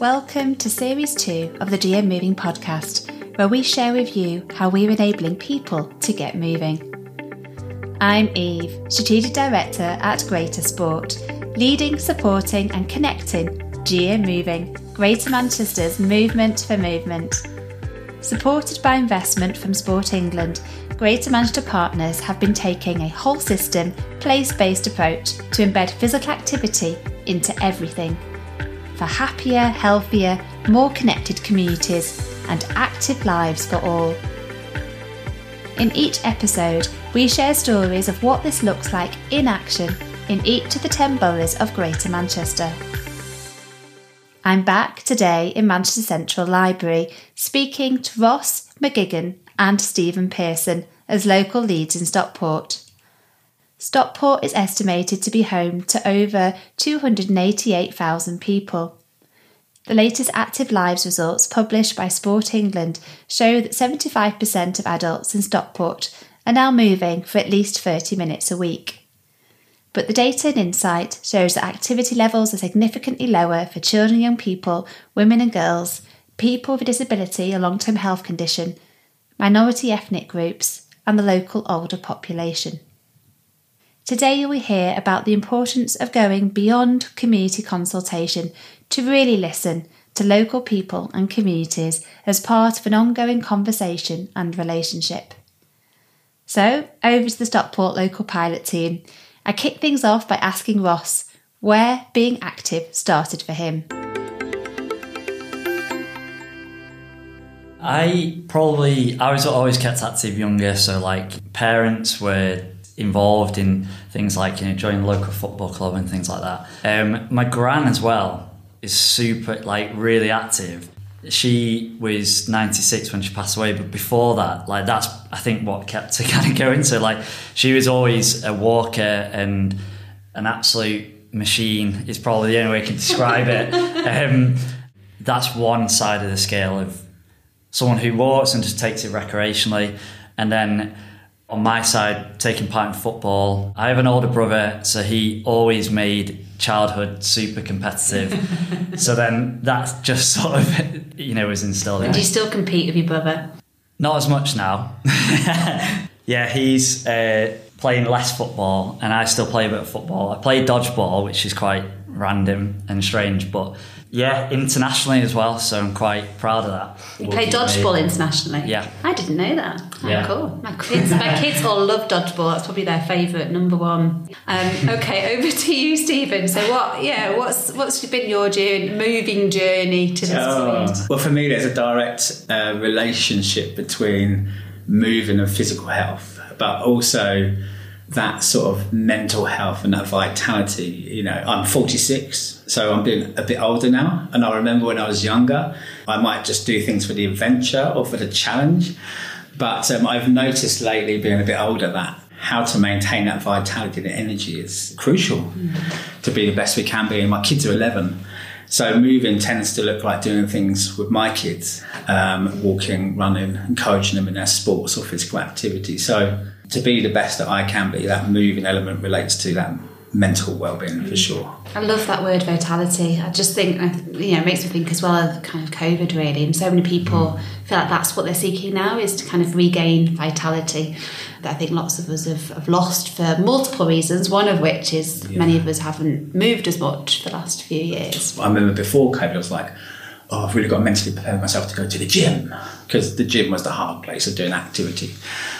Welcome to Series 2 of the GM Moving podcast, where we share with you how we're enabling people to get moving. I'm Eve, Strategic Director at Greater Sport, leading, supporting, and connecting GM Moving, Greater Manchester's movement for movement. Supported by investment from Sport England, Greater Manchester partners have been taking a whole system, place based approach to embed physical activity into everything for happier, healthier, more connected communities and active lives for all. In each episode, we share stories of what this looks like in action in each of the 10 boroughs of Greater Manchester. I'm back today in Manchester Central Library speaking to Ross McGuigan and Stephen Pearson as local leads in Stockport. Stockport is estimated to be home to over 288,000 people. The latest Active Lives results published by Sport England show that 75% of adults in Stockport are now moving for at least 30 minutes a week. But the data and insight shows that activity levels are significantly lower for children and young people, women and girls, people with a disability or long term health condition, minority ethnic groups, and the local older population. Today, will hear about the importance of going beyond community consultation to really listen to local people and communities as part of an ongoing conversation and relationship. So, over to the Stockport local pilot team. I kick things off by asking Ross where being active started for him. I probably I was always kept active younger, so like parents were involved in things like you know joining local football club and things like that. Um, my gran as well is super like really active. She was 96 when she passed away, but before that, like that's I think what kept her kind of going. So like she was always a walker and an absolute machine is probably the only way I can describe it. Um, that's one side of the scale of someone who walks and just takes it recreationally, and then on my side, taking part in football. I have an older brother, so he always made childhood super competitive. so then that just sort of, you know, was instilled in Do you still compete with your brother? Not as much now. yeah, he's uh, playing less football, and I still play a bit of football. I play dodgeball, which is quite random and strange, but yeah, internationally as well. So I'm quite proud of that. You play dodgeball internationally. Yeah, I didn't know that. Oh, Yeah. cool. My kids, my kids all love dodgeball. That's probably their favourite number one. Um, okay, over to you, Stephen. So what? Yeah, what's what's been your journey, moving journey to this Oh, point? well, for me, there's a direct uh, relationship between moving and physical health, but also that sort of mental health and that vitality. You know, I'm 46, so I'm being a bit older now. And I remember when I was younger, I might just do things for the adventure or for the challenge. But um, I've noticed lately, being a bit older, that how to maintain that vitality and energy is crucial to be the best we can be. And my kids are 11. So moving tends to look like doing things with my kids, um, walking, running, encouraging them in their sports or physical activity. So to be the best that I can be, that moving element relates to that mental well-being for sure. I love that word vitality. I just think, you know, it makes me think as well of kind of COVID really. And so many people feel like that's what they're seeking now is to kind of regain vitality. That I think lots of us have, have lost for multiple reasons, one of which is many of us haven't moved as much the last few years. I remember before COVID, I was like, oh, I've really got to mentally prepare myself to go to the gym because the gym was the hard place of doing activity.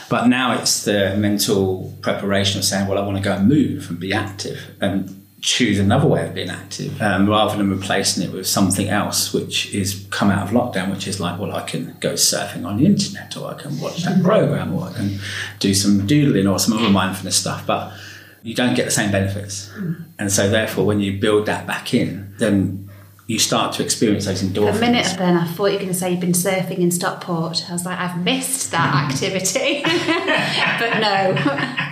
But now it's the mental preparation of saying, well, I want to go and move and be active and choose another way of being active um, rather than replacing it with something else which is come out of lockdown, which is like, well, I can go surfing on the internet or I can watch that program or I can do some doodling or some other mindfulness stuff. But you don't get the same benefits. And so, therefore, when you build that back in, then you start to experience those endorphins. A minute then, I thought you were going to say you've been surfing in Stockport. I was like, I've missed that activity, but no.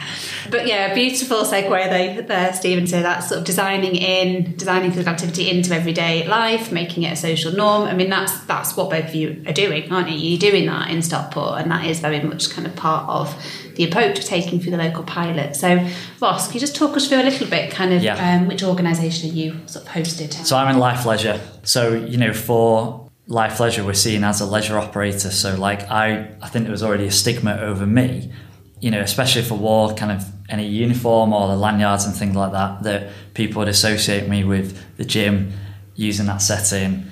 But yeah, beautiful segue there, there, Stephen. So that's sort of designing in, designing physical activity into everyday life, making it a social norm. I mean, that's that's what both of you are doing, aren't you? You're doing that in Stockport, and that is very much kind of part of the approach of taking through the local pilot. So, Ross, can you just talk us through a little bit, kind of, Yeah. um, which organisation are you sort of hosted? So I'm in Life Leisure. So you know, for Life Leisure, we're seen as a leisure operator. So like I, I think there was already a stigma over me. You know, especially if I wore kind of any uniform or the lanyards and things like that, that people would associate me with the gym using that setting.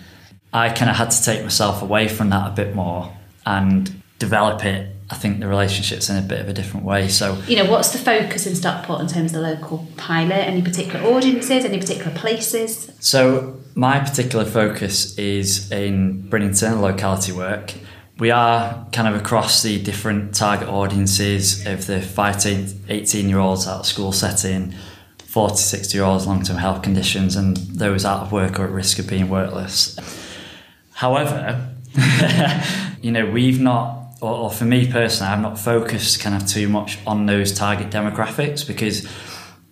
I kind of had to take myself away from that a bit more and develop it. I think the relationships in a bit of a different way. So you know, what's the focus in Stockport in terms of the local pilot? Any particular audiences? Any particular places? So my particular focus is in bringing Brinnington locality work. We are kind of across the different target audiences of the 5 to 18 year olds out of school setting, 40 60 year olds, long term health conditions, and those out of work or at risk of being workless. However, you know, we've not, or, or for me personally, I've not focused kind of too much on those target demographics because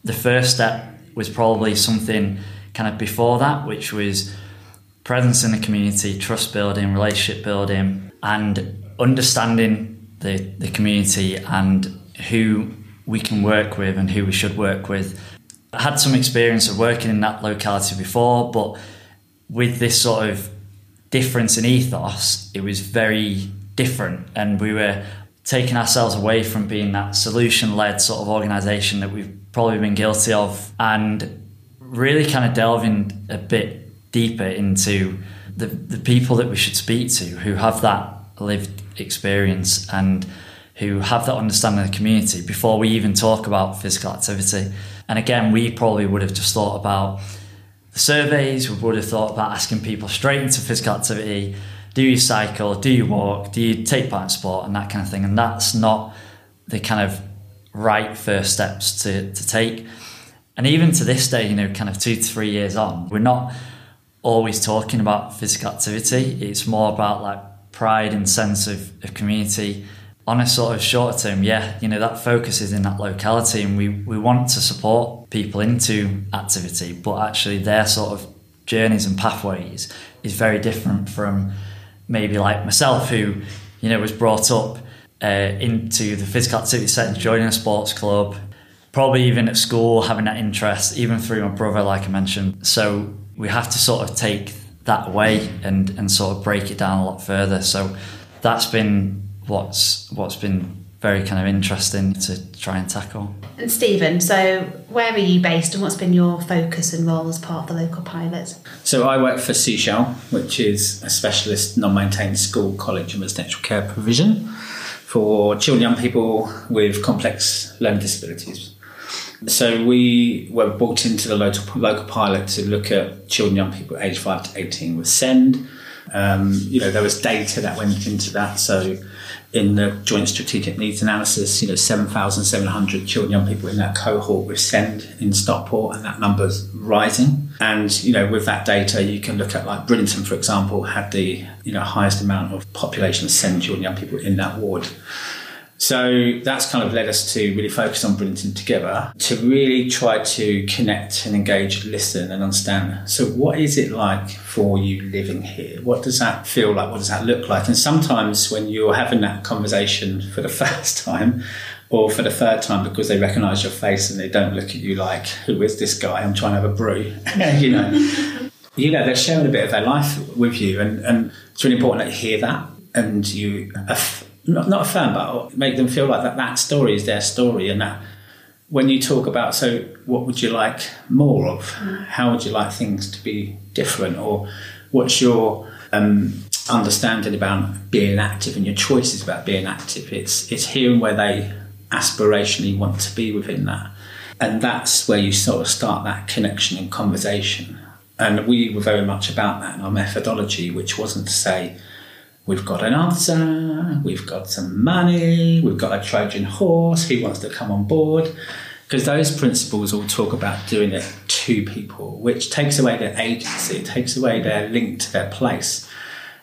the first step was probably something kind of before that, which was presence in the community, trust building, relationship building, and understanding the, the community and who we can work with and who we should work with. I had some experience of working in that locality before, but with this sort of difference in ethos, it was very different, and we were taking ourselves away from being that solution led sort of organization that we've probably been guilty of, and really kind of delving a bit deeper into the, the people that we should speak to who have that lived experience and who have that understanding of the community before we even talk about physical activity. And again, we probably would have just thought about the surveys, we would have thought about asking people straight into physical activity do you cycle, do you walk, do you take part in sport, and that kind of thing. And that's not the kind of right first steps to, to take. And even to this day, you know, kind of two to three years on, we're not always talking about physical activity. It's more about like pride and sense of, of community. On a sort of shorter term, yeah, you know, that focus is in that locality and we, we want to support people into activity, but actually their sort of journeys and pathways is very different from maybe like myself who, you know, was brought up uh, into the physical activity setting, joining a sports club, probably even at school having that interest, even through my brother, like I mentioned. So we have to sort of take that away and, and sort of break it down a lot further. So that's been what's what's been very kind of interesting to try and tackle. And Stephen, so where are you based and what's been your focus and role as part of the local pilot? So I work for Seashell, which is a specialist non-maintained school, college and residential care provision for children and young people with complex learning disabilities. So we were brought into the local, local pilot to look at children young people aged 5 to 18 with SEND. Um, you know, there was data that went into that. So in the joint strategic needs analysis, you know, 7,700 children, young people in that cohort with SEND in Stockport, and that number's rising. And, you know, with that data, you can look at like Brinnington, for example, had the, you know, highest amount of population of SEND children, young people in that ward. So that's kind of led us to really focus on Brinnington together to really try to connect and engage, listen and understand. So what is it like for you living here? What does that feel like? What does that look like? And sometimes when you're having that conversation for the first time or for the third time because they recognise your face and they don't look at you like, who is this guy? I'm trying to have a brew, you know. You know, they're sharing a bit of their life with you and, and it's really important that you hear that and you not, not fan, but make them feel like that that story is their story and that when you talk about so what would you like more of? How would you like things to be different? Or what's your um, understanding about being active and your choices about being active? It's it's hearing where they aspirationally want to be within that. And that's where you sort of start that connection and conversation. And we were very much about that in our methodology which wasn't to say we've got an answer, we've got some money, we've got a Trojan horse, who wants to come on board? Because those principles all talk about doing it to people, which takes away their agency, it takes away their link to their place.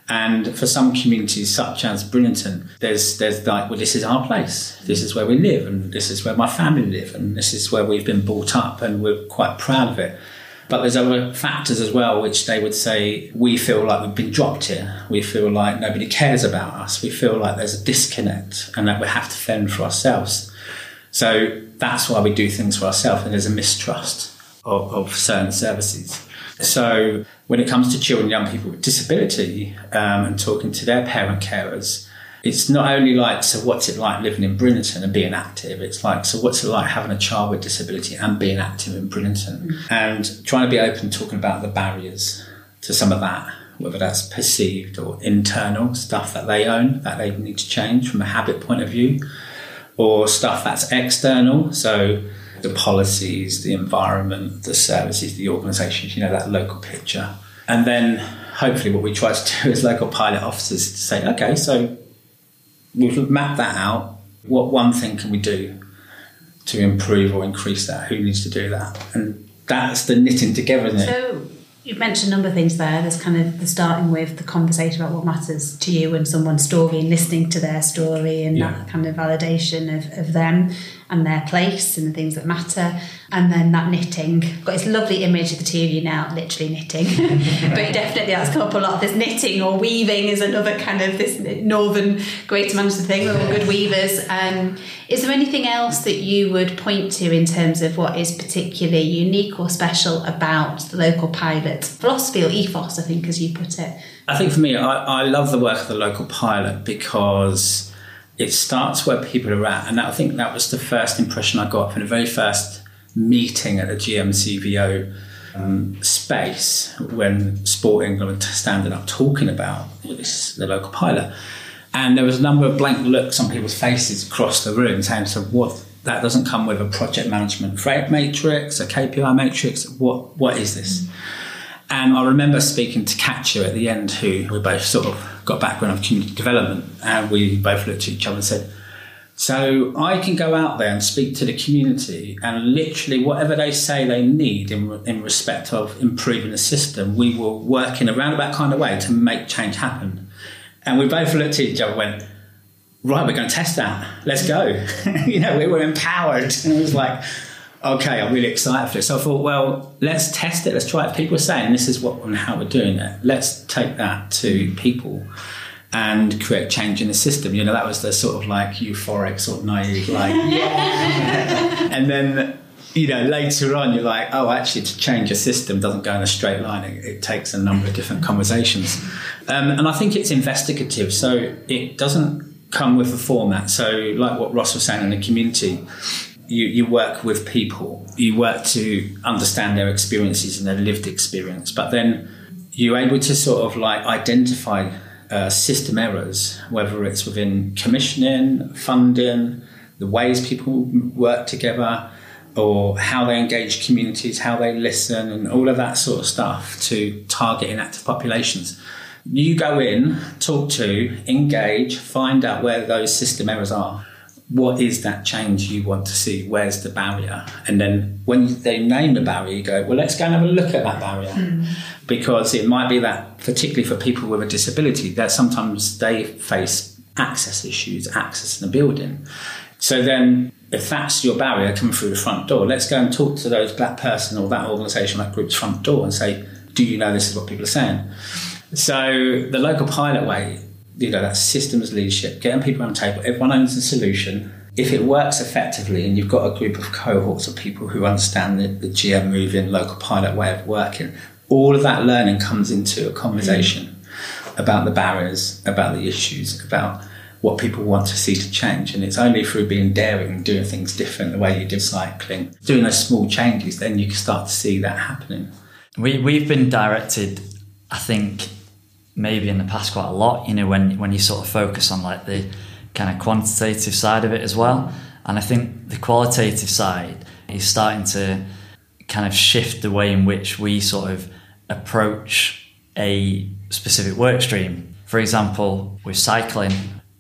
And for some communities, such as Brinnington, there's there's like, well, this is our place. This is where we live, and this is where my family live, and this is where we've been brought up, and we're quite proud of it. But there's other factors as well, which they would say we feel like we've been dropped here. We feel like nobody cares about us. We feel like there's a disconnect, and that we have to fend for ourselves. So that's why we do things for ourselves, and there's a mistrust of, of certain services. So when it comes to children young people with disability um, and talking to their parent carers, it's not only like, so what's it like living in Brinnington and being active? It's like, so what's it like having a child with disability and being active in Brinnington? Mm. And trying to be open, talking about the barriers to some of that, whether that's perceived or internal stuff that they own that they need to change from a habit point of view, or stuff that's external. So the policies, the environment, the services, the organisations, you know, that local picture. And then hopefully what we try to do as local pilot officers to say, okay, so we've mapped that out. What one thing can we do to improve or increase that? Who needs to do that? And that's the knitting together? So You've mentioned a number of things there. There's kind of the starting with the conversation about what matters to you and someone's story and listening to their story and yeah. that kind of validation of, of them and their place and the things that matter. And then that knitting. I've got this lovely image of the two of you now, literally knitting. but definitely that's come up a lot. This knitting or weaving is another kind of this northern Greater Manchester thing. We're all good weavers. Um, is there anything else that you would point to in terms of what is particularly unique or special about the local pilot philosophy or ethos, I think, as you put it? I think for me, I, I love the work of the local pilot because it starts where people are at. And that, I think that was the first impression I got from the very first meeting at the GMCVO um, space when Sport England standing up talking about this, the local pilot. And there was a number of blank looks on people's faces across the room saying, so what? That doesn't come with a project management matrix, a KPI matrix. What what is this? And I remember speaking to Katja at the end, who we both sort of got background of community development, and we both looked at each other and said, "So I can go out there and speak to the community, and literally whatever they say they need in, in respect of improving the system, we will work in a roundabout kind of way to make change happen." And we both looked at each other and went, "Right, we're going to test that. Let's go." you know, we were empowered, and it was like okay, I'm really excited for this. So I thought, well, let's test it. Let's try it. People are saying this is what and how we're doing it. Let's take that to people and create change in the system. You know, that was the sort of like euphoric, sort of naive, like, yeah. and then, you know, later on, you're like, oh, actually, to change a system doesn't go in a straight line. It, it takes a number of different conversations. Um, and I think it's investigative. So it doesn't come with a format. So, like what Ross was saying in the community, you, you work with people, you work to understand their experiences and their lived experience, but then you're able to sort of like identify uh, system errors, whether it's within commissioning, funding, the ways people work together, or how they engage communities, how they listen, and all of that sort of stuff to target inactive populations. You go in, talk to, engage, find out where those system errors are what is that change you want to see? Where's the barrier? And then when they name the barrier, you go, well, let's go and have a look at that barrier. Mm. Because it might be that, particularly for people with a disability, that sometimes they face access issues, access in the building. So then, if that's your barrier coming through the front door, let's go and talk to those that person or that organisation, that group's front door, and say, do you know this is what people are saying? So the local pilot way you know, that systems leadership, getting people on the table, everyone owns the solution. If it works effectively and you've got a group of cohorts of people who understand the, the GM moving, local pilot way of working, all of that learning comes into a conversation mm. about the barriers, about the issues, about what people want to see to change. And it's only through being daring and doing things different, the way you do cycling, doing those small changes, then you can start to see that happening. We, we've been directed, I think, maybe in the past quite a lot. You know, when when you sort of focus on like the kind of quantitative side of it as well, and I think the qualitative side is starting to kind of shift the way in which we sort of approach a specific work stream. For example, with cycling,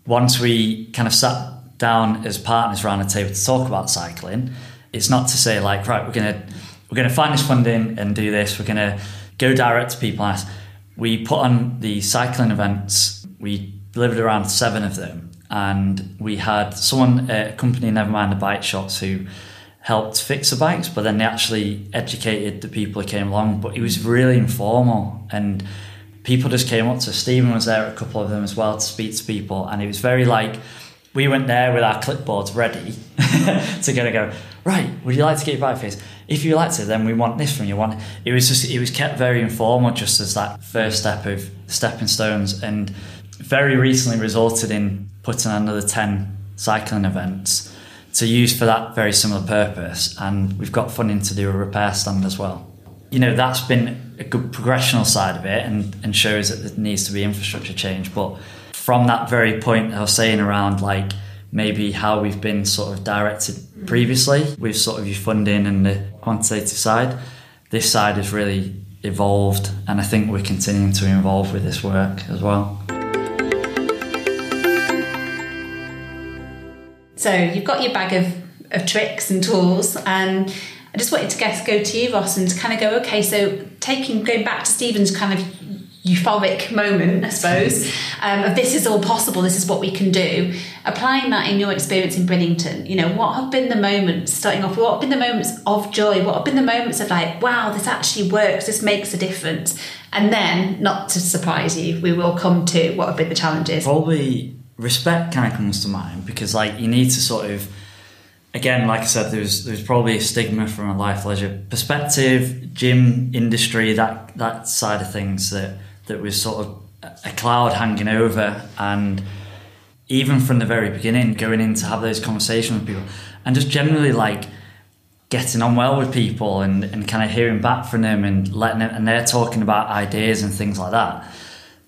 once we kind of sat down as partners around a table to talk about cycling, it's not to say like, right, we're gonna we're gonna find this funding and do this. We're gonna go direct to people ask, we put on the cycling events. We delivered around seven of them, and we had someone, uh, a company, never mind the Bike Shops, who helped fix the bikes, but then they actually educated the people who came along. But it was really informal, and people just came up to. Stephen was there, a couple of them as well, to speak to people, and it was very like we went there with our clipboards ready to go to go. Right, would you like to get your bike fixed? If you like to, then we want this from you. one it was just it was kept very informal, just as that first step of stepping stones, and very recently resulted in putting another ten cycling events to use for that very similar purpose. And we've got funding to do a repair stand as well. You know, that's been a good progressional side of it and, and shows that there needs to be infrastructure change. But from that very point I was saying around like maybe how we've been sort of directed previously with sort of your funding and the quantitative side, this side has really evolved and I think we're continuing to evolve with this work as well. So you've got your bag of, of tricks and tools, and I just wanted to guess, go to you, Ross, and to kind of go, okay, so taking going back to Stephen's kind of euphoric moment, I suppose, um, of this is all possible, this is what we can do. Applying that in your experience in Brinnington, you know, what have been the moments, starting off, what have been the moments of joy? What have been the moments of like, wow, this actually works, this makes a difference? And then, not to surprise you, we will come to what have been the challenges. Probably respect kind of comes to mind because like you need to sort of again like i said there's there's probably a stigma from a life leisure perspective gym industry that that side of things that that was sort of a cloud hanging over. And even from the very beginning going in to have those conversations with people and just generally like getting on well with people and, and kind of hearing back from them and letting them and they're talking about ideas and things like that.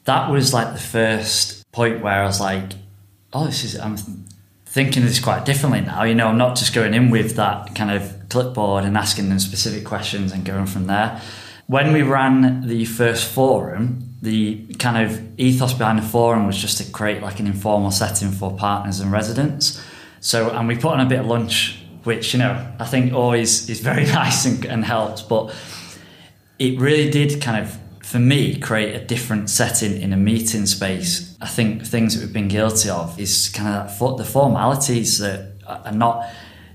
That was like the first point where i was like oh, this is, I'm thinking of this quite differently now. You know, I'm not just going in with that kind of clipboard and asking them specific questions and going from there. When we ran the first forum, the kind of ethos behind the forum was just to create like an informal setting for partners and residents. So, and we put on a bit of lunch, which, you know, I think always is very nice and, and helps, but it really did kind of for me, create a different setting in a meeting space. I think things that we've been guilty of is kind of the formalities that are not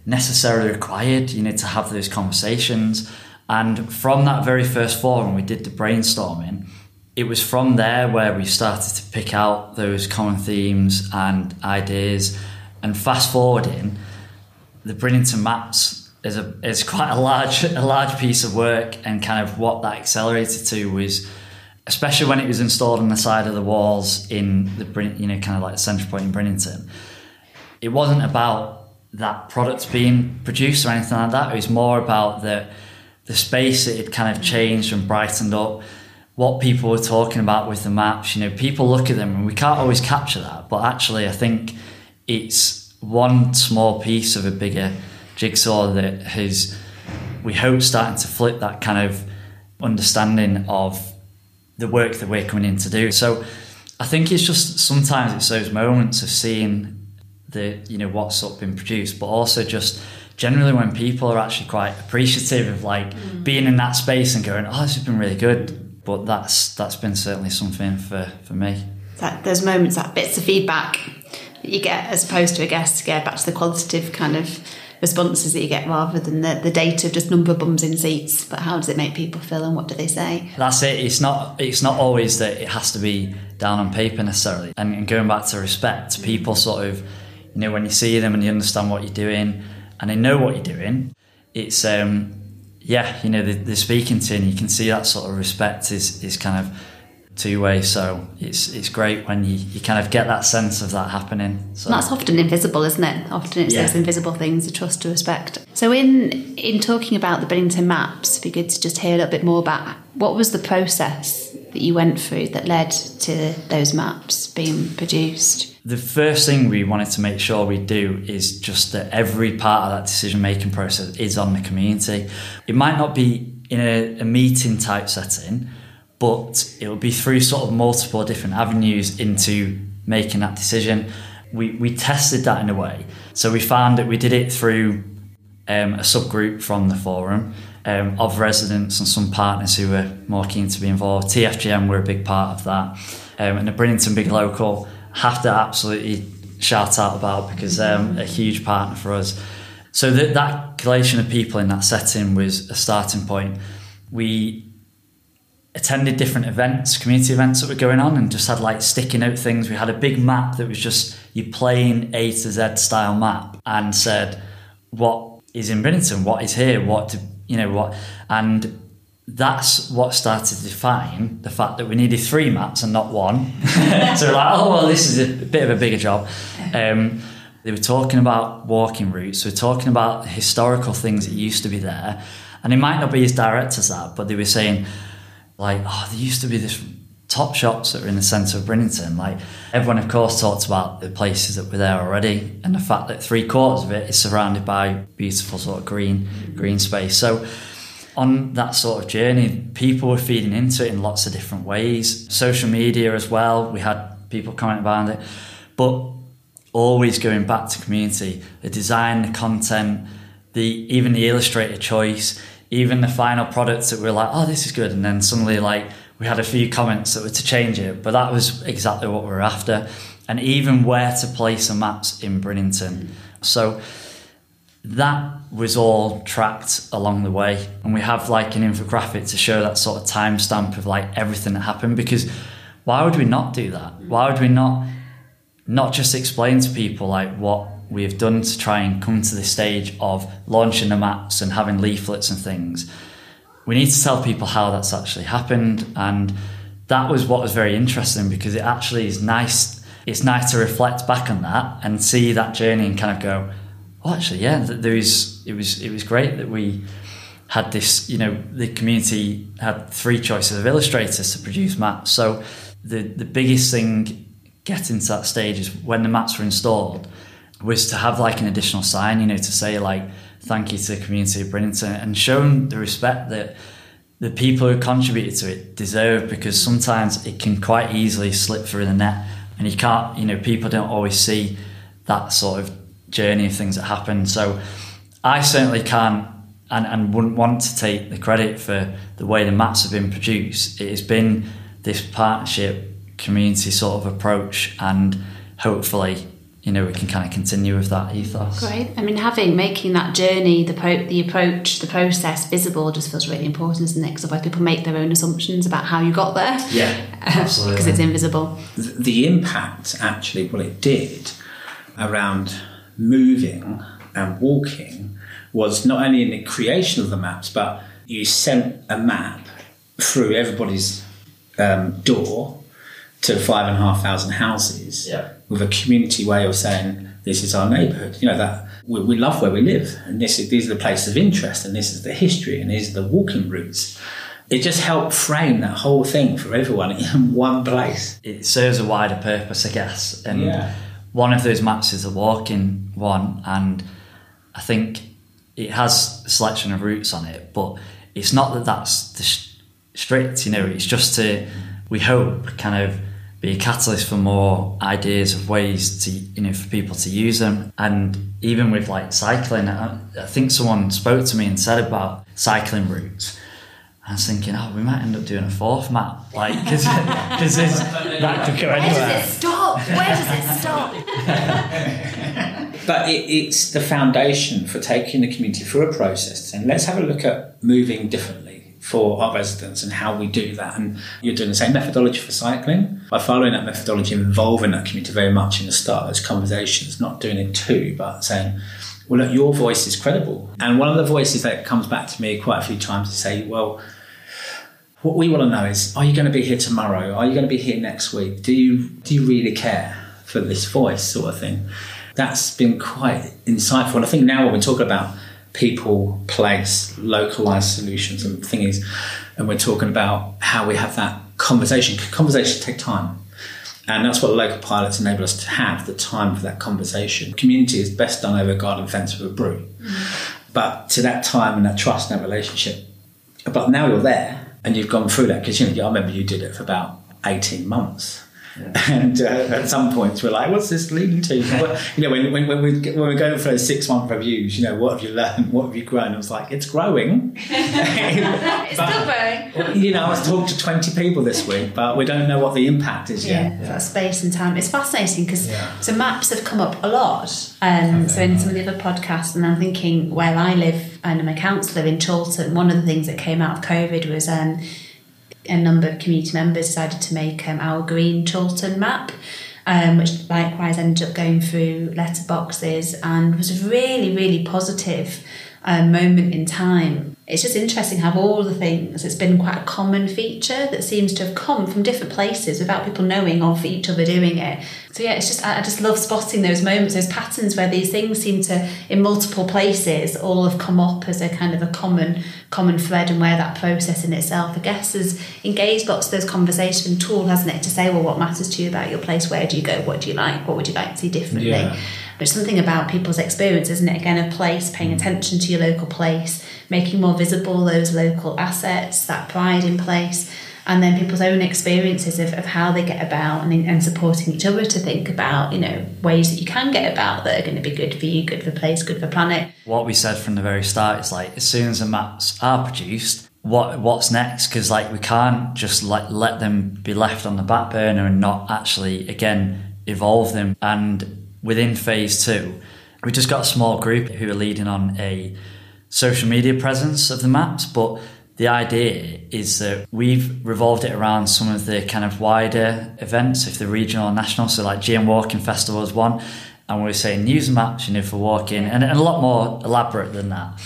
necessarily required. You need to have those conversations. And from that very first forum, we did the brainstorming. It was from there where we started to pick out those common themes and ideas. And fast forwarding, the Brinnington maps is a is quite a large a large piece of work, and kind of what that accelerated to was, especially when it was installed on the side of the walls in the you know kind of like the central point in Brinnington. It wasn't about that product being produced or anything like that. It was more about the the space that had kind of changed and brightened up. What people were talking about with the maps, you know, people look at them and we can't always capture that. But actually, I think it's one small piece of a bigger jigsaw that has, we hope, starting to flip that kind of understanding of the work that we're coming in to do. So I think it's just sometimes it's those moments of seeing the you know what's up been produced, but also just generally when people are actually quite appreciative of like mm. being in that space and going, oh, this has been really good. But that's that's been certainly something for for me. That those moments, that bits of feedback that you get as opposed to a guest, to get back to the qualitative kind of responses that you get rather than the, the data of just number of bums in seats. But how does it make people feel and what do they say? That's it. It's not it's not always that it has to be down on paper necessarily. And, and going back to respect people sort of you know when you see them and you understand what you're doing and they know what you're doing it's um yeah you know they're, they're speaking to you and you can see that sort of respect is is kind of two way. So it's it's great when you, you kind of get that sense of that happening. So that's often invisible, isn't it? Often it's yeah. those invisible things, the trust to respect. So in in talking about the Brinnington maps, it'd be good to just hear a little bit more about what was the process that you went through that led to those maps being produced. The first thing we wanted to make sure we do is just that every part of that decision making process is on the community. It might not be in a, a meeting type setting, but it will be through sort of multiple different avenues into making that decision. We, we tested that in a way. So we found that we did it through um, a subgroup from the forum. um, of residents and some partners who were more keen to be involved. TFGM were a big part of that. Um, and the Brinnington Big Local have to absolutely shout out about because um, a huge partner for us. So that, that collation of people in that setting was a starting point. We attended different events, community events that were going on, and just had like sticky note things. We had a big map that was just your plain A to Z style map, and said what is in Brinnington, what is here, what to, you know what, and that's what started to define the fact that we needed three maps and not one. so we're like, oh well, this is a bit of a bigger job. Um, they were talking about walking routes. We are talking about historical things that used to be there, and it might not be as direct as that, but they were saying like, oh, there used to be this top shops that were in the centre of Brinnington. Like everyone, of course, talked about the places that were there already, and the fact that three quarters of it is surrounded by beautiful sort of green green space. So on that sort of journey, people were feeding into it in lots of different ways. Social media as well. We had people commenting around it, but always going back to community, the design, the content, the even the illustrator choice even the final products that we were like, oh, this is good, and then suddenly like we had a few comments that were to change it, but that was exactly what we were after, and even where to place the maps in Brinnington. So that was all tracked along the way, and we have like an infographic to show that sort of timestamp of like everything that happened. Because why would we not do that? Why would we not not just explain to people like what we have done to try and come to the stage of launching the maps and having leaflets and things, we need to tell people how that's actually happened. And that was what was very interesting because it actually is nice. It's nice to reflect back on that and see that journey and kind of go, oh, actually, yeah, there is. It was it was great that we had this. You know, the community had three choices of illustrators to produce maps. So the the biggest thing getting to that stage is when the maps were installed was to have like an additional sign, you know, to say like thank you to the community of Brinnington and show the respect that the people who contributed to it deserve because sometimes it can quite easily slip through the net and you can't, you know, people don't always see that sort of journey of things that happen. So I certainly can't and, and wouldn't want to take the credit for the way the maps have been produced. It has been this partnership community sort of approach and hopefully you know we can kind of continue with that ethos. Great. I mean, having making that journey, the pro- the approach, the process visible just feels really important, isn't it? Because otherwise people make their own assumptions about how you got there. Yeah, absolutely. Because it's invisible. The impact, actually, what it did around moving and walking was not only in the creation of the maps, but you sent a map through everybody's um, door to five and a half thousand houses yeah. With a community way of saying this is our neighbourhood. You know that we, we, love where we live, and this is, these are the places of interest, and this is the history, and these are the walking routes. It just helped frame that whole thing for everyone in one place. It serves a wider purpose, I guess. And yeah. one of those maps is a walking one, and I think it has a selection of routes on it, but it's not that that's the strict. You know, it's just to we hope kind of be a catalyst for more ideas of ways to you know for people to use them and even with like cycling I, I think someone spoke to me and said about cycling routes I was thinking, oh, we might end up doing a fourth map, like because that could go anywhere. Where does it stop? Where does it stop? but it, it's the foundation for taking the community through a process, and let's have a look at moving differently for our residents and how we do that. And you're doing the same methodology for cycling. By following that methodology, involving that community very much in the start of those conversations, not doing it too, but saying, well, look, your voice is credible. And one of the voices that comes back to me quite a few times to say, well, what we want to know is, are you going to be here tomorrow? Are you going to be here next week? Do you do you really care for this voice sort of thing? That's been quite insightful. And I think now when we're talking about people, place, localized solutions and things. And we're talking about how we have that conversation. Conversations take time. And that's what local pilots enable us to have the time for that conversation. Community is best done over a garden fence with a brew. Mm-hmm. But to that time and that trust and that relationship. But now you're there and you've gone through that because you know, I remember you did it for about 18 months And uh, at some points, we're like, "What's this leading to?" What- you know, when, when, when, we, when we're going for those six month reviews, you know, what have you learned? What have you grown? I was like, "It's growing." It's But- still growing. you know, I was talking to twenty people this week, but we don't know what the impact is Yeah, yet. that space and time. It's fascinating because Yeah. so maps have come up a lot. Um, so in some of the other podcasts, and I'm thinking where I live and I'm a councillor in Chorlton. One of the things that came out of COVID was um, a number of community members decided to make um, our green Chorlton map. Um, which likewise ended up going through letterboxes and was really, really positive um, moment in time. It's just interesting how all the things, it's been quite a common feature that seems to have come from different places without people knowing of each other doing it. So yeah, it's just, I I just love spotting those moments, those patterns where these things seem to, in multiple places, all have come up as a kind of a common, common thread and where that process in itself, I guess, has engaged lots of those conversation tool, hasn't it, to say, well, what matters to you about your place? Where do you go? What do you like? What would you like to see differently? Yeah. There's something about people's experience, isn't it? Again, a place, paying mm. attention to your local place, making more visible those local assets, that pride in place, and then people's own experiences of, of how they get about and, and supporting each other to think about, you know, ways that you can get about that are going to be good for you, good for place, good for planet. what we said from the very start is like as soon as the maps are produced what what's next because like we can't just like let them be left on the back burner and not actually again evolve them and within phase two we just got a small group who are leading on a social media presence of the maps but the idea is that we've revolved it around some of the kind of wider events, if the regional or national, so like GM Walking Festival is one, and we're saying use maps, you know, for walking, and, and a lot more elaborate than that.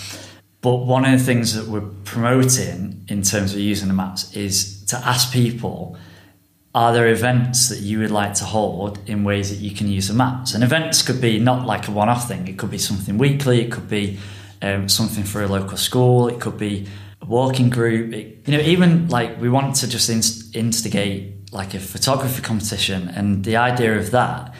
But one of the things that we're promoting in terms of using the maps is to ask people, are there events that you would like to hold in ways that you can use the maps? And events could be not like a one-off thing. It could be something weekly. It could be um, something for a local school. It could be a walking group. It, you know, even like we want to just inst- instigate like a photography competition, and the idea of that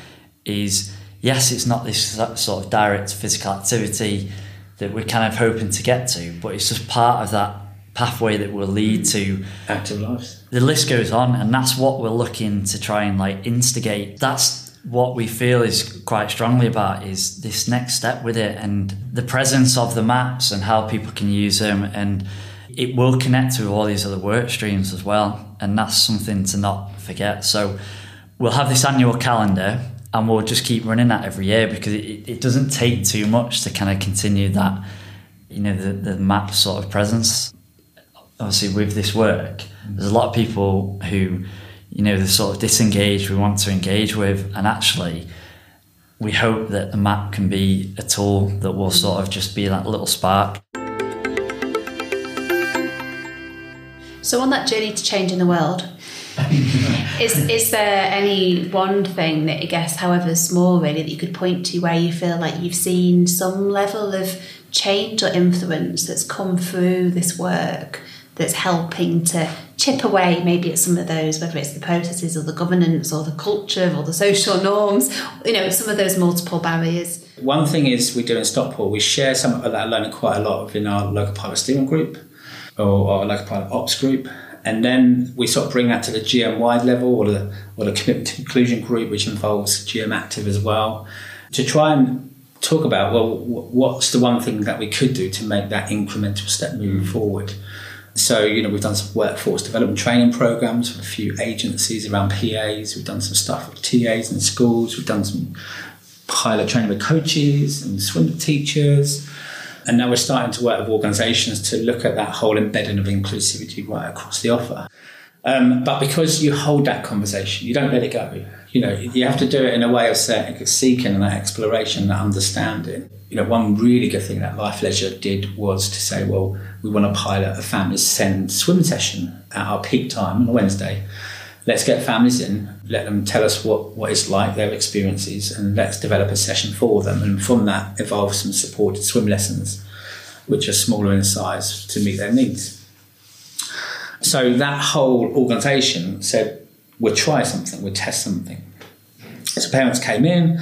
is yes, it's not this sort of direct physical activity that we're kind of hoping to get to, but it's just part of that pathway that will lead mm. to Active lives. the list goes on and that's what we're looking to try and like instigate. That's what we feel is quite strongly about is this next step with it and the presence of the maps and how people can use them and it will connect to all these other work streams as well and that's something to not forget. So we'll have this annual calendar and we'll just keep running that every year because it, it doesn't take too much to kind of continue that you know the, the map sort of presence obviously with this work, there's a lot of people who, you know, they're sort of disengaged, we want to engage with, and actually, we hope that the map can be a tool that will sort of just be that little spark. So on that journey to change in the world, is is there any one thing that I guess, however small, really, that you could point to where you feel like you've seen some level of change or influence that's come through this work that's helping to chip away maybe at some of those, whether it's the processes or the governance or the culture or the social norms, you know, some of those multiple barriers. One thing is we do in Stockport, we share some of that learning quite a lot within our local pilot steering group or our local pilot ops group. And then we sort of bring that to the GM wide level or the, or the commitment to inclusion group, which involves GM active as well, to try and talk about, well, what's the one thing that we could do to make that incremental step moving forward? So, you know, we've done some workforce development training programs with a few agencies around PAs. We've done some stuff with TAs in schools. We've done some pilot training with coaches and swim teachers. And now we're starting to work with organisations to look at that whole embedding of inclusivity right across the offer. Um, but because you hold that conversation, you don't let it go. You know, you have to do it in a way of se- seeking that exploration, that understanding. You know, one really good thing that Life Leisure did was to say, well, we want to pilot a family send swim session at our peak time on a Wednesday. Let's get families in, let them tell us what, what it's like, their experiences, and let's develop a session for them. And from that, evolve some supported swim lessons, which are smaller in size to meet their needs. So that whole organisation said, we'll try something, we'll test something. So parents came in,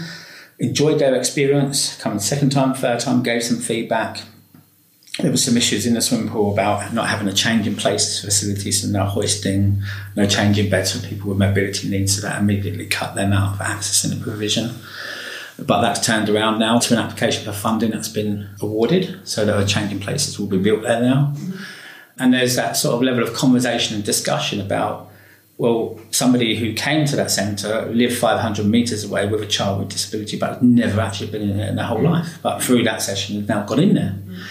enjoyed their experience, come second time, third time, gave some feedback. there were some issues in the swimming pool about not having a Changing Places facilities, so no hoisting, no change in beds for people with mobility needs, so that immediately cut them out of access and provision. But that's turned around now to an application for funding that's been awarded, so that a Changing Places will be built there now. Mm-hmm. And there's that sort of level of conversation and discussion about, well, somebody who came to that centre lived 500 metres away with a child with disability, but never actually been in there in their whole life. But through that session, they've now got in there. Mm-hmm.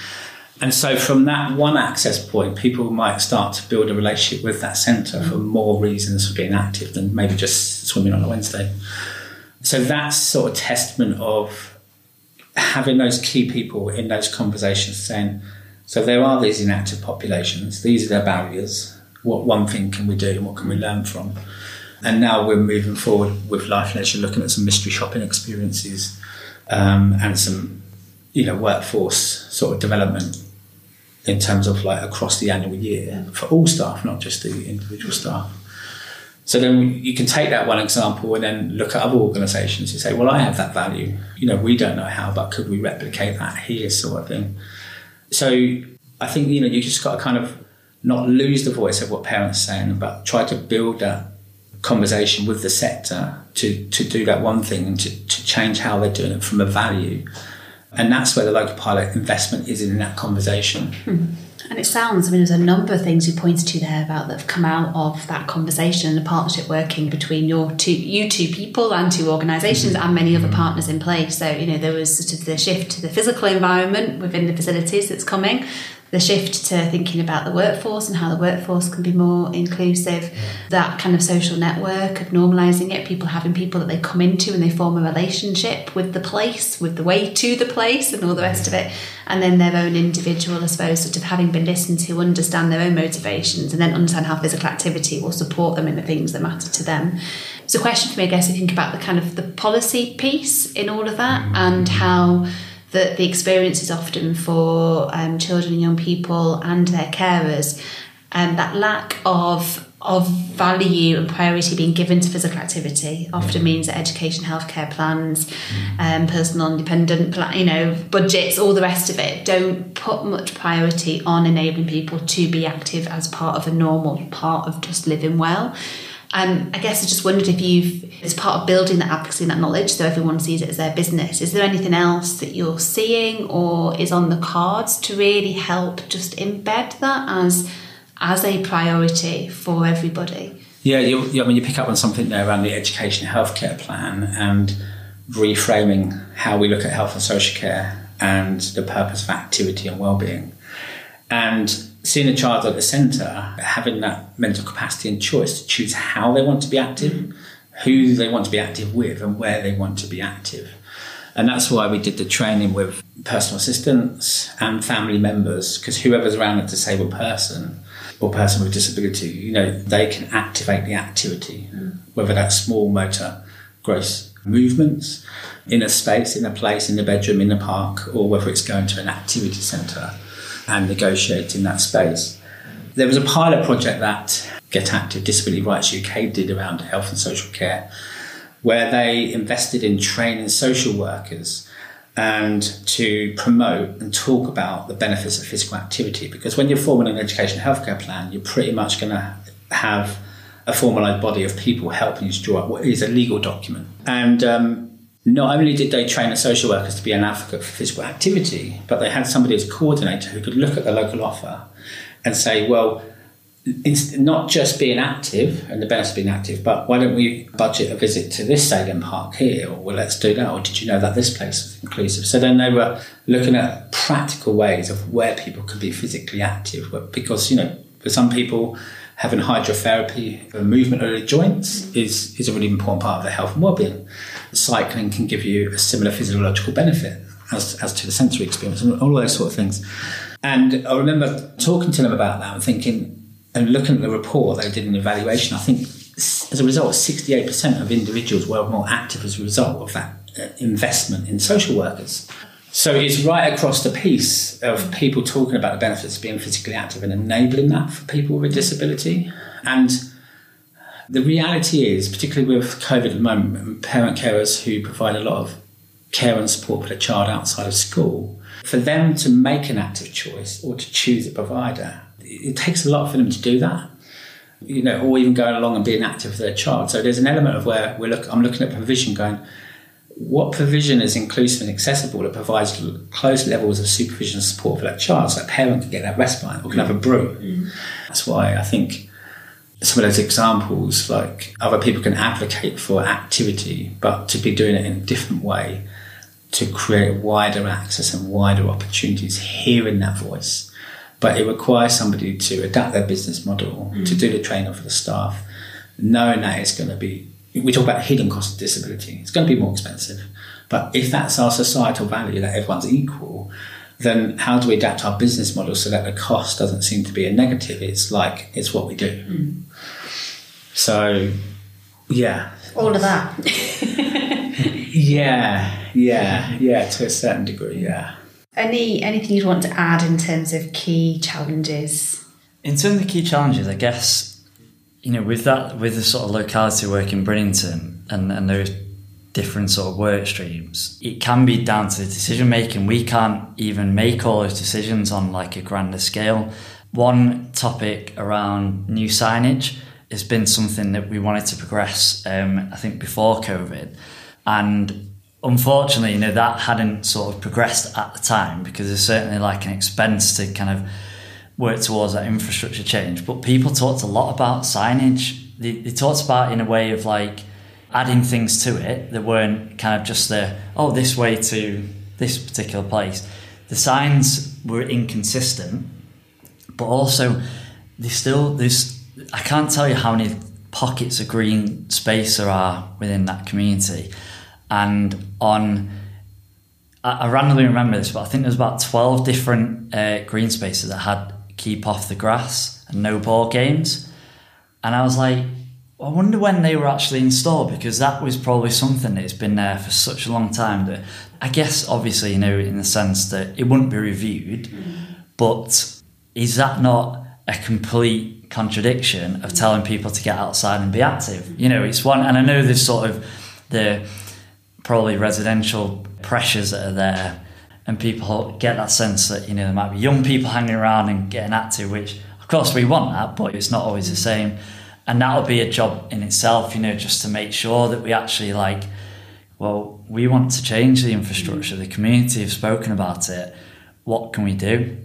And so, from that one access point, people might start to build a relationship with that centre for more reasons for being active than maybe just swimming on a Wednesday. So, that's sort of testament of having those key people in those conversations saying, so there are these inactive populations, these are their barriers. What one thing can we do and what can we learn from? And now we're moving forward with Life Leisure, looking at some mystery shopping experiences um, and some, you know, workforce sort of development in terms of like across the annual year for all staff, not just the individual staff. So then you can take that one example and then look at other organisations and say, well, I have that value. You know, we don't know how, but could we replicate that here, sort of thing. So I think you know you just got to kind of not lose the voice of what parents are saying, but try to build that conversation with the sector to to do that one thing and to, to change how they're doing it from a value and that's where the local pilot investment is in that conversation. Hmm. And it sounds, I mean, there's a number of things you pointed to there about that have come out of that conversation and the partnership working between your two, you two people and two organisations mm-hmm. and many other partners in place. So, you know, there was sort of the shift to the physical environment within the facilities that's coming the shift to thinking about the workforce and how the workforce can be more inclusive, that kind of social network of normalising it, people having people that they come into and they form a relationship with the place, with the way to the place, and all the rest of it, and then their own individual, I suppose, sort of having been listened to, understand their own motivations, and then understand how physical activity will support them in the things that matter to them. So, a question for me, I guess, I think about the kind of the policy piece in all of that mm-hmm. and how that the experience is often for um, children and young people and their carers, and um, that lack of of value and priority being given to physical activity often means that education, healthcare plans, um, personal independent, plan, you know, budgets, all the rest of it don't put much priority on enabling people to be active as part of a normal part of just living well. Um, I guess I just wondered if you've, as part of building that advocacy and that knowledge, so everyone sees it as their business, is there anything else that you're seeing or is on the cards to really help just embed that as as a priority for everybody? Yeah, you, I mean, you pick up on something there around the education healthcare plan and reframing how we look at health and social care and the purpose of activity and well-being. And seeing a child at the centre, having that mental capacity and choice to choose how they want to be active, mm. who they want to be active with, and where they want to be active. And that's why we did the training with personal assistants and family members, because whoever's around a disabled person or person with disability, you know, they can activate the activity, mm. whether that's small motor, gross movements in a space, in a place, in the bedroom, in the park, or whether it's going to an activity centre and negotiate in that space. There was a pilot project that Get Active Disability Rights UK did around health and social care, where they invested in training social workers and to promote and talk about the benefits of physical activity. Because when you're forming an education healthcare plan, you're pretty much going to have a formalised body of people helping to draw up what is a legal document. And um, not only did they train the social workers to be an advocate for physical activity, but they had somebody as coordinator who could look at the local offer and say, well, it's not just being active and the benefits of being active, but why don't we budget a visit to this Salem Park here? Or well, let's do that. Or did you know that this place is inclusive? So then they were looking at practical ways of where people could be physically active, because you know, for some people, having hydrotherapy movement of the joints is, is a really important part of the health and well-being. Cycling can give you a similar physiological benefit as, as to the sensory experience and all those sort of things. And I remember talking to them about that and thinking, and looking at the report they did an evaluation, I think as a result, 68% of individuals were more active as a result of that uh, investment in social workers. So it's right across the piece of people talking about the benefits of being physically active and enabling that for people with a disability. And the reality is, particularly with COVID at the moment, parent carers who provide a lot of care and support for the child outside of school, for them to make an active choice or to choose a provider, it takes a lot for them to do that. You know, or even going along and being active for their child. So there's an element of where we're look, I'm looking at provision going, what provision is inclusive and accessible that provides close levels of supervision and support for that child so that parent can get that respite or can have a brew. Mm. That's why I think some of those examples, like other people can advocate for activity, but to be doing it in a different way to create wider access and wider opportunities, hearing that voice. But it requires somebody to adapt their business model, mm. to do the training for the staff, knowing that it's going to be, we talk about hidden cost of disability, it's going to be more expensive. But if that's our societal value that everyone's equal, then how do we adapt our business model so that the cost doesn't seem to be a negative? It's like, it's what we do. Mm. So, yeah. All of that. yeah, yeah, yeah, to a certain degree, yeah. Any anything you'd want to add in terms of key challenges? In terms of key challenges, I guess you know with that with the sort of locality work in Brinnington and and those different sort of work streams, it can be down to the decision making. We can't even make all those decisions on like a grander scale. One topic around new signage has been something that we wanted to progress. Um, I think before COVID, and unfortunately, you know, that hadn't sort of progressed at the time because there's certainly like an expense to kind of work towards that infrastructure change. But people talked a lot about signage. They, they talked about in a way of like adding things to it that weren't kind of just the oh this way to this particular place. The signs were inconsistent, but also they still there's I can't tell you how many pockets of green space there are within that community and on I, randomly remember this, but I think there's about twelve different uh, green spaces that had keep off the grass and no ball games, and I was like, I wonder when they were actually installed because that was probably something that's been there for such a long time that I guess obviously you know in the sense that it wouldn't be reviewed, but is that not a complete contradiction of telling people to get outside and be active? You know, it's one, and I know there's sort of the probably residential pressures that are there, and people get that sense that you know there might be young people hanging around and getting active, which of course we want that, but it's not always the same. And that'll be a job in itself, you know, just to make sure that we actually like, well, we want to change the infrastructure. The community have spoken about it. What can we do?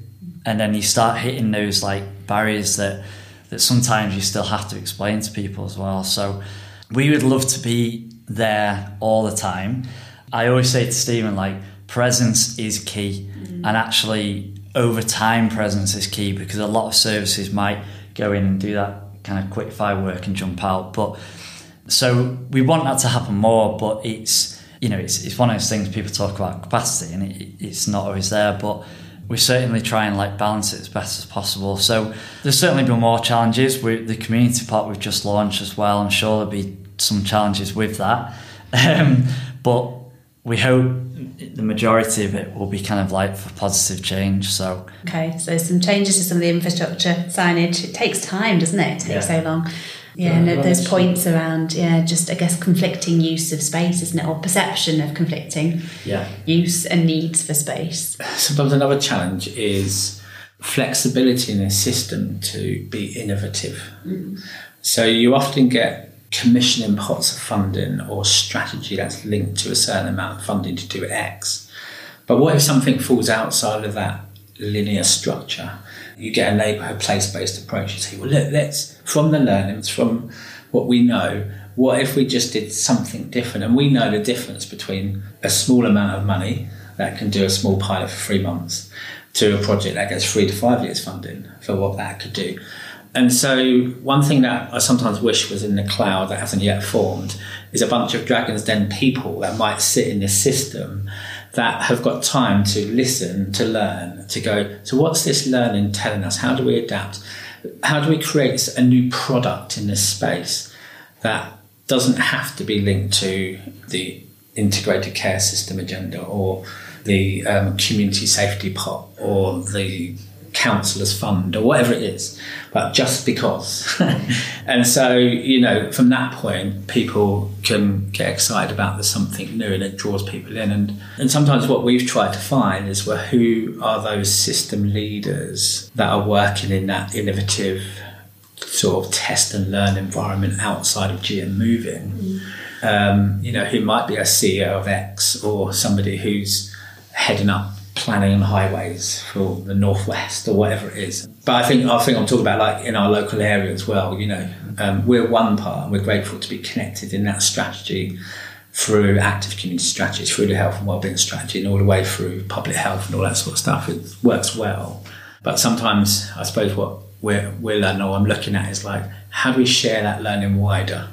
And then you start hitting those like barriers that that sometimes you still have to explain to people as well. So we would love to be there all the time. I always say to Stephen, like, presence is key. Mm-hmm. And actually, over time, presence is key because a lot of services might go in and do that kind of quick fire work and jump out. But so we want that to happen more, but it's, you know, it's, it's one of those things people talk about capacity and it, it's not always there. But we certainly try and like balance it as best as possible. So there's certainly been more challenges. with the community part we've just launched as well. I'm sure there'll be some challenges with that. Um, but we hope the majority of it will be kind of like for positive change. So okay, so some changes to some of the infrastructure signage. It takes time, doesn't it? It takes yeah. so long. Yeah, and those points around yeah, just I guess conflicting use of space, isn't it, or perception of conflicting yeah. use and needs for space. Sometimes another challenge is flexibility in a system to be innovative. Mm. So you often get commissioning pots of funding or strategy that's linked to a certain amount of funding to do X. But what if something falls outside of that linear structure? You get a neighbourhood place based approach. You say, well, look, let's, from the learnings, from what we know, what if we just did something different? And we know the difference between a small amount of money that can do a small pilot for three months to a project that gets three to five years funding for what that could do. And so, one thing that I sometimes wish was in the cloud that hasn't yet formed is a bunch of Dragon's Den people that might sit in this system that have got time to listen, to learn, to go, so what's this learning telling us? How do we adapt? How do we create a new product in this space that doesn't have to be linked to the integrated care system agenda or the um, community safety pot or the counsellor's fund or whatever it is, but just because. and so, you know, from that point, people can get excited about there's something new and it draws people in. And, and sometimes what we've tried to find is well, who are those system leaders that are working in that innovative sort of test and learn environment outside of GM Moving? Mm. Um, you know, who might be a CEO of X or somebody who's heading up planning highways for the northwest or whatever it is. But I think I think I'm talking about like in our local area as well. You know, um, we're one part, and we're grateful to be connected in that strategy through active community strategies, through the health and wellbeing strategy, and all the way through public health and all that sort of stuff. It works well, but sometimes I suppose what we're we're learning or I'm looking at is like how do we share that learning wider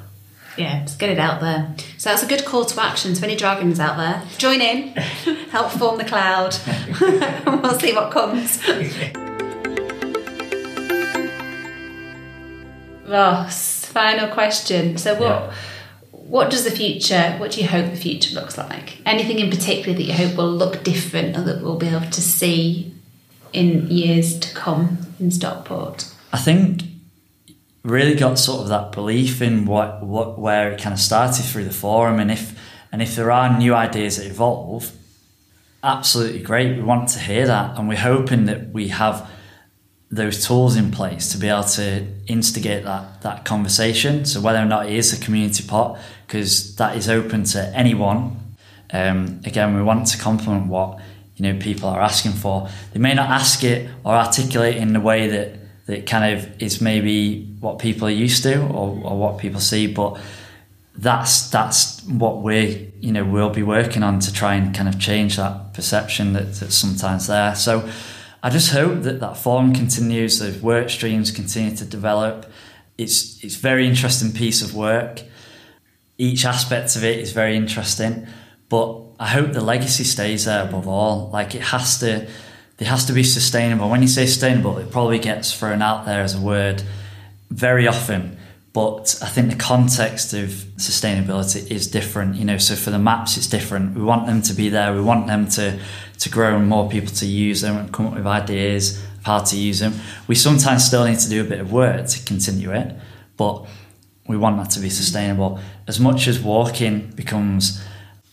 yeah, just get it out there. So that's a good call to action to any dragons out there. Join in, help form the cloud, and we'll see what comes. Ross, final question. So what yeah. what does the future what do you hope the future looks like? Anything in particular that you hope will look different or that we'll be able to see in years to come in Stockport? I think really got sort of that belief in what, what where it kind of started through the forum and if and if there are new ideas that evolve absolutely great we want to hear that and we're hoping that we have those tools in place to be able to instigate that that conversation. So whether or not it is a community pot because that is open to anyone um, again we want to complement what you know people are asking for. They may not ask it or articulate in the way that that kind of is maybe what people are used to or, or what people see, but that's that's what we you know we'll be working on to try and kind of change that perception that, that's sometimes there. So I just hope that that forum continues, those work streams continue to develop. It's it's very interesting piece of work. Each aspect of it is very interesting, but I hope the legacy stays there above all. Like it has to it has to be sustainable. When you say sustainable, it probably gets thrown out there as a word very often. But I think the context of sustainability is different, you know. So for the maps, it's different. We want them to be there. We want them to to grow and more people to use them and come up with ideas of how to use them. We sometimes still need to do a bit of work to continue it, but we want that to be sustainable. As much as walking becomes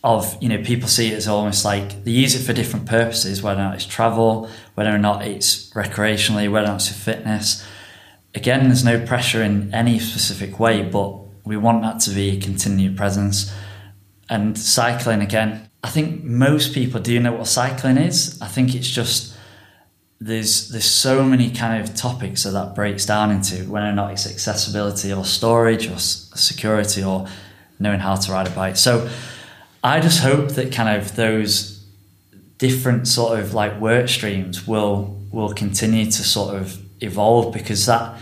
of you know people see it as almost like they use it for different purposes whether or not it's travel whether or not it's recreationally whether or not it's for fitness again there's no pressure in any specific way but we want that to be a continued presence. And cycling again i think most people do know what cycling is. I think it's just there's there's so many kind of topics that that breaks down into whether or not it's accessibility or storage or security or knowing how to ride a bike. So I just hope that kind of those different sort of like work streams will will continue to sort of evolve because that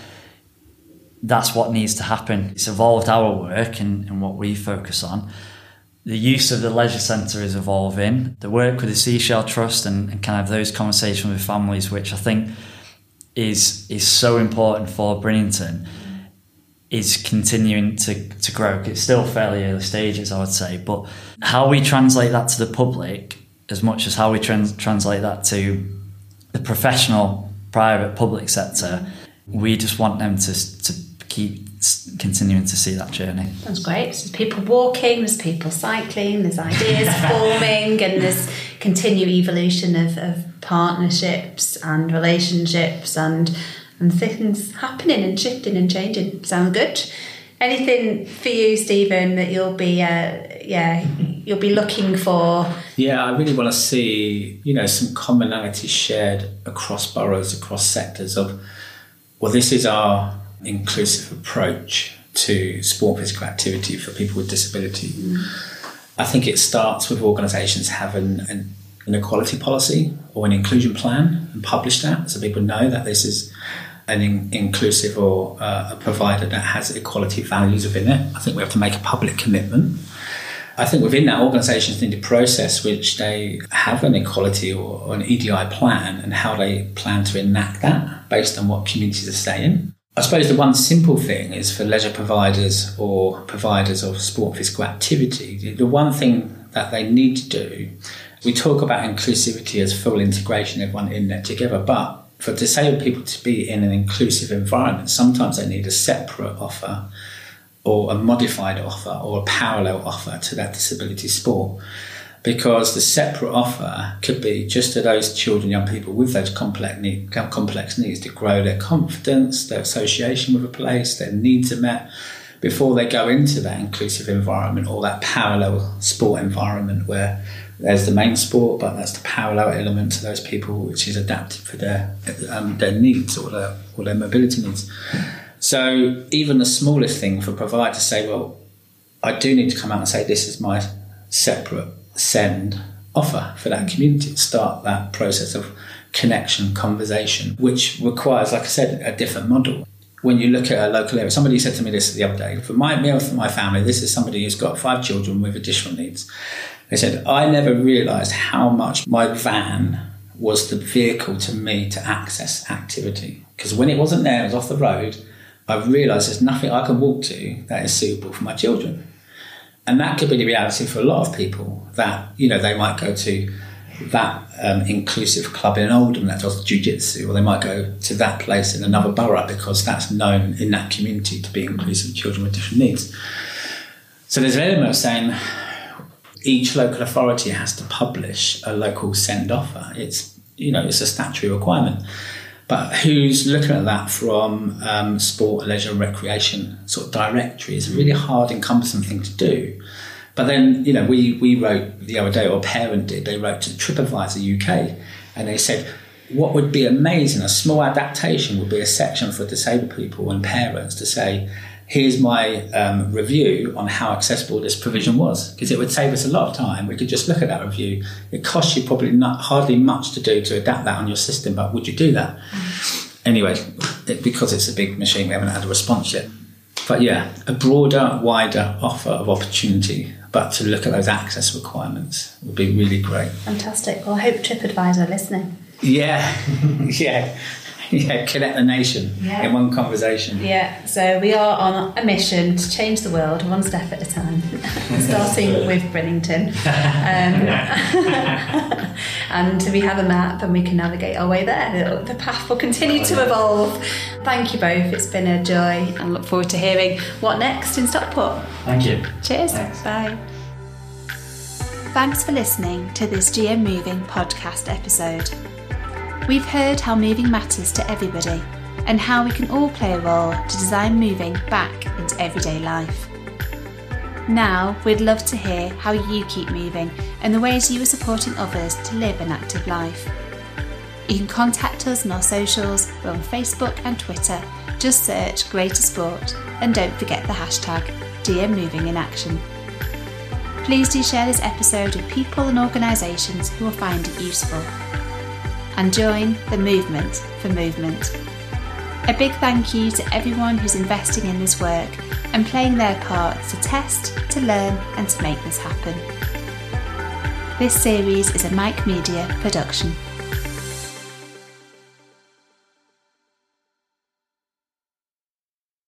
that's what needs to happen. It's evolved our work and, and what we focus on. The use of the leisure centre is evolving. The work with the Seashell Trust and, and kind of those conversations with families, which I think is is so important for Brinnington is continuing to, to grow. It's still fairly early stages, I would say, but how we translate that to the public, as much as how we trans- translate that to the professional, private, public sector, we just want them to, to keep continuing to see that journey. That's great. There's people walking, there's people cycling, there's ideas forming, and there's continued evolution of, of partnerships and relationships and and things happening and shifting and changing. Sound good? Anything for you, Stephen, that you'll be, uh, yeah, you'll be looking for? Yeah, I really want to see, you know, some commonalities shared across boroughs, across sectors of, well, this is our inclusive approach to sport physical activity for people with disability. Mm. I think it starts with organisations having an, an equality policy or an inclusion plan and publish that so people know that this is an in, inclusive or uh, a provider that has equality values within it. I think we have to make a public commitment. I think within that, organisations need a process which they have an equality or, or an EDI plan and how they plan to enact that based on what communities are saying. I suppose the one simple thing is for leisure providers or providers of sport physical activity, the one thing that they need to do, we talk about inclusivity as full integration, everyone in there together, but for disabled people to be in an inclusive environment, sometimes they need a separate offer or a modified offer or a parallel offer to that disability sport. Because the separate offer could be just to those children, young people with those complex, need, complex needs to grow their confidence, their association with a place, their needs are met before they go into that inclusive environment or that parallel sport environment where there's the main sport, but that's the parallel element to those people, which is adapted for their um, their needs or their or their mobility needs. So even the smallest thing for a provider to say, well, I do need to come out and say this is my separate SEND offer for that community. Start that process of connection, conversation, which requires, like I said, a different model. When you look at a local area, somebody said to me this the other day. For my meal for my family, this is somebody who's got five children with additional needs they said, I never realised how much my van was the vehicle to me to access activity. Because when it wasn't there, it was off the road, I realised there's nothing I can walk to that is suitable for my children. And that could be the reality for a lot of people that, you know, they might go to that um, inclusive club in Oldham that does jiu-jitsu or they might go to that place in another borough because that's known in that community to be inclusive children with different needs. So there's an element of saying, each local authority has to publish a local SEND offer. It's you know it's a statutory requirement. But who's looking at that from um, sport, leisure, recreation sort of directory is a really hard and cumbersome thing to do. But then, you know, we, we wrote the other day, or a parent did, they wrote to TripAdvisor UK and they said, what would be amazing, a small adaptation would be a section for disabled people and parents to say, here's my um, review on how accessible this provision was because it would save us a lot of time. We could just look at that review. It costs you probably not hardly much to do to adapt that on your system but would you do that? Anyway it, because it's a big machine we haven't had a response yet. But yeah a broader wider offer of opportunity but to look at those access requirements would be really great. Fantastic. Well i hope tripadvisor listening. Yeah. Yeah yeah, connect the nation yeah. in one conversation. Yeah, so we are on a mission to change the world one step at a time, starting with Brinnington. Um, and we have a map and we can navigate our way there. The path will continue to evolve. Thank you both, it's been a joy and look forward to hearing what next in Stockport. Thank you. Cheers. Thanks. Bye. Thanks for listening to this GM Moving podcast episode. We've heard how moving matters to everybody and how we can all play a role to design moving back into everyday life. Now, we'd love to hear how you keep moving and the ways you are supporting others to live an active life. You can contact us on our socials, we're on Facebook and Twitter. Just search Greater Sport and don't forget the hashtag GM Moving in Action. Please do share this episode with people and organisations who will find it useful and join the movement for movement. A big thank you to everyone who's investing in this work and playing their part to test, to learn, and to make this happen. This series is a Mike Media production.